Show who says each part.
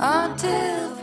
Speaker 1: until